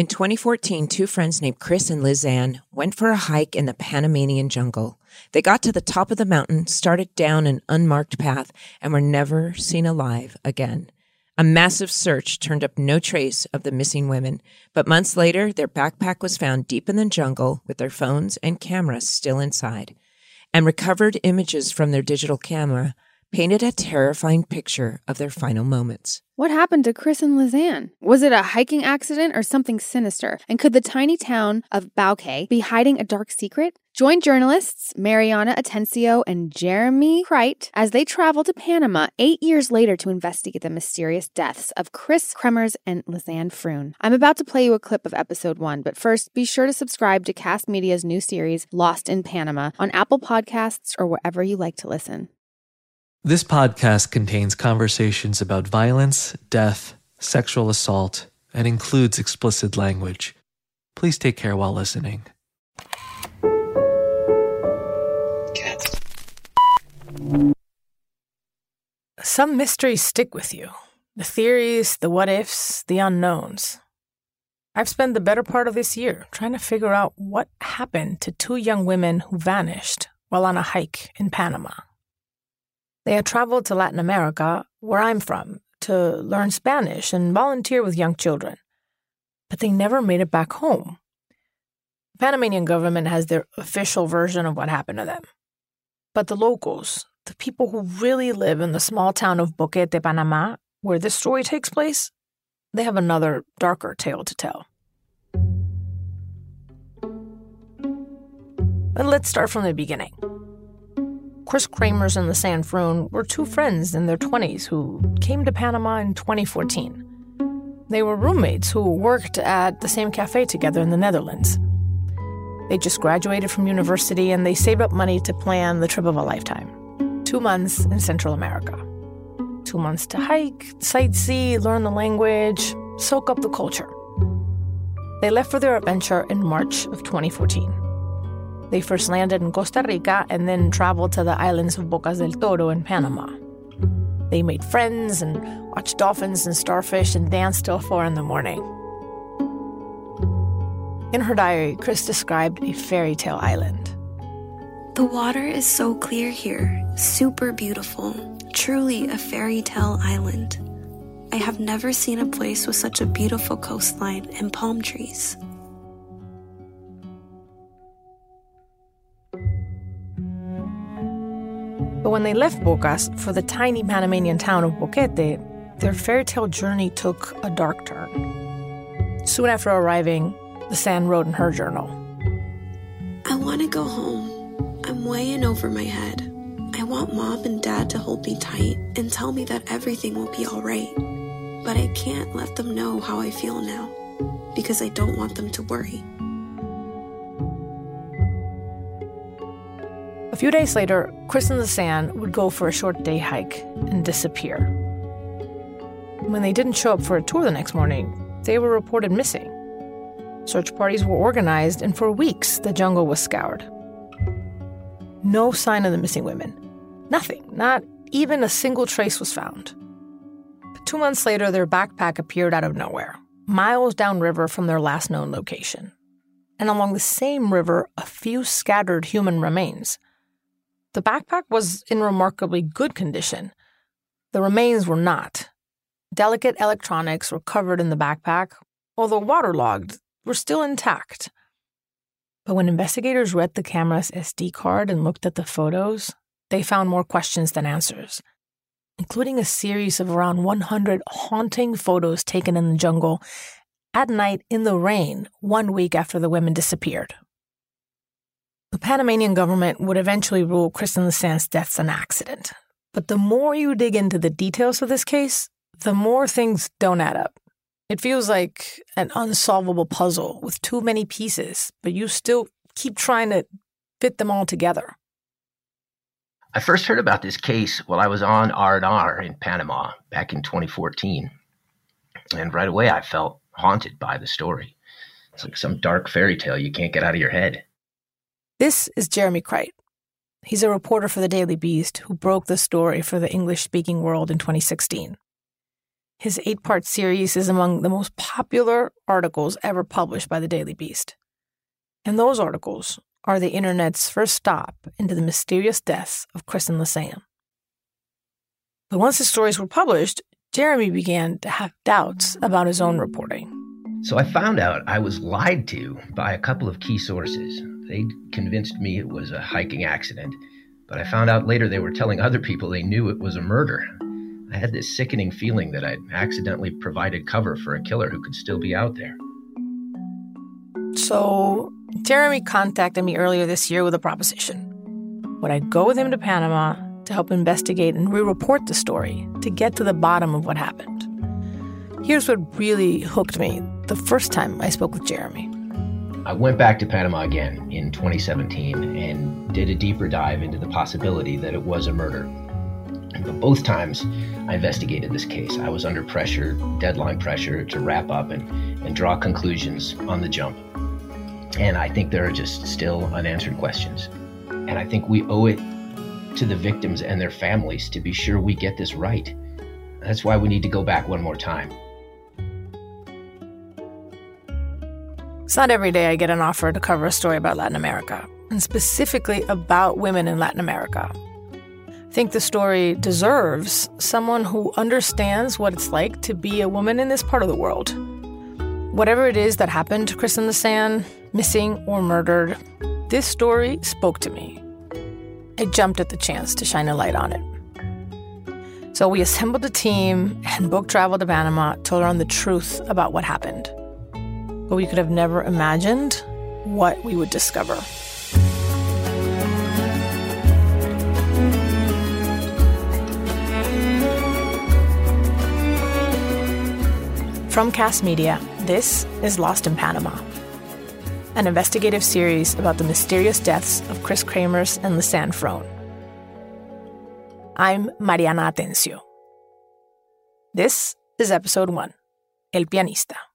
In 2014, two friends named Kris and Lisanne went for a hike in the Panamanian jungle. They got to the top of the mountain, started down an unmarked path, and were never seen alive again. A massive search turned up no trace of the missing women, but months later, their backpack was found deep in the jungle with their phones and cameras still inside. And recovered images from their digital camera painted a terrifying picture of their final moments. What happened to Kris and Lisanne? Was it a hiking accident or something sinister? And could the tiny town of Boquete be hiding a dark secret? Join journalists Mariana Atencio and Jeremy Kryt as they travel to Panama eight years later to investigate the mysterious deaths of Kris Kremers and Lisanne Froon. I'm about to play you a clip of episode one, but first be sure to subscribe to Kast Media's new series, Lost in Panama, on Apple Podcasts or wherever you like to listen. This podcast contains conversations about violence, death, sexual assault, and includes explicit language. Please take care while listening. Cats. Some mysteries stick with you the theories, the what ifs, the unknowns. I've spent the better part of this year trying to figure out what happened to two young women who vanished while on a hike in Panama. They had traveled to Latin America, where I'm from, to learn Spanish and volunteer with young children. But they never made it back home. The Panamanian government has their official version of what happened to them. But the locals, the people who really live in the small town of Boquete, Panama, where this story takes place, they have another darker tale to tell. But let's start from the beginning. Kris Kremers and Lisanne Froon were two friends in their 20s who came to Panama in 2014. They were roommates who worked at the same cafe together in the Netherlands. They just graduated from university and they saved up money to plan the trip of a lifetime two months in Central America. Two months to hike, sightsee, learn the language, soak up the culture. They left for their adventure in March of 2014. They first landed in Costa Rica and then traveled to the islands of Bocas del Toro in Panama. They made friends and watched dolphins and starfish and danced till four in the morning. In her diary, Kris described a fairy tale island. The water is so clear here, super beautiful, truly a fairy tale island. I have never seen a place with such a beautiful coastline and palm trees. But when they left Bocas for the tiny Panamanian town of Boquete, their fairy tale journey took a dark turn. Soon after arriving, Lisanne wrote in her journal I want to go home. I'm way in over my head. I want mom and dad to hold me tight and tell me that everything will be all right. But I can't let them know how I feel now because I don't want them to worry. Few days later, Kris and Lisanne would go for a short day hike and disappear. When they didn't show up for a tour the next morning, they were reported missing. Search parties were organized, and for weeks the jungle was scoured. No sign of the missing women. Nothing, not even a single trace was found. But two months later, their backpack appeared out of nowhere, miles downriver from their last known location. And along the same river, a few scattered human remains. The backpack was in remarkably good condition. The remains were not. Delicate electronics were covered in the backpack, although waterlogged, were still intact. But when investigators read the camera's SD card and looked at the photos, they found more questions than answers, including a series of around 100 haunting photos taken in the jungle at night in the rain one week after the women disappeared. The Panamanian government would eventually rule Kristen Lisanne's deaths an accident. But the more you dig into the details of this case, the more things don't add up. It feels like an unsolvable puzzle with too many pieces, but you still keep trying to fit them all together. I first heard about this case while I was on R&R in Panama back in 2014. And right away I felt haunted by the story. It's like some dark fairy tale you can't get out of your head. This is Jeremy Kryt. He's a reporter for the Daily Beast who broke the story for the English speaking world in 2016. His eight part series is among the most popular articles ever published by the Daily Beast. And those articles are the internet's first stop into the mysterious deaths of Kris and Lisanne. But once the stories were published, Jeremy began to have doubts about his own reporting. So I found out I was lied to by a couple of key sources. They convinced me it was a hiking accident, but I found out later they were telling other people they knew it was a murder. I had this sickening feeling that I'd accidentally provided cover for a killer who could still be out there. So, Jeremy contacted me earlier this year with a proposition. Would I go with him to Panama to help investigate and re report the story to get to the bottom of what happened? Here's what really hooked me the first time I spoke with Jeremy. I went back to Panama again in 2017 and did a deeper dive into the possibility that it was a murder. But both times I investigated this case, I was under pressure, deadline pressure to wrap up and, and draw conclusions on the jump. And I think there are just still unanswered questions. And I think we owe it to the victims and their families to be sure we get this right. That's why we need to go back one more time. It's not every day I get an offer to cover a story about Latin America, and specifically about women in Latin America. I think the story deserves someone who understands what it's like to be a woman in this part of the world. Whatever it is that happened to Kris in the Lisanne, missing or murdered, this story spoke to me. I jumped at the chance to shine a light on it. So we assembled a team and booked travel to Panama to learn the truth about what happened but we could have never imagined what we would discover. From Kast Media, this is Lost in Panama, an investigative series about the mysterious deaths of Kris Kremers and Lisanne Froon. I'm Mariana Atencio. This is episode one El Pianista.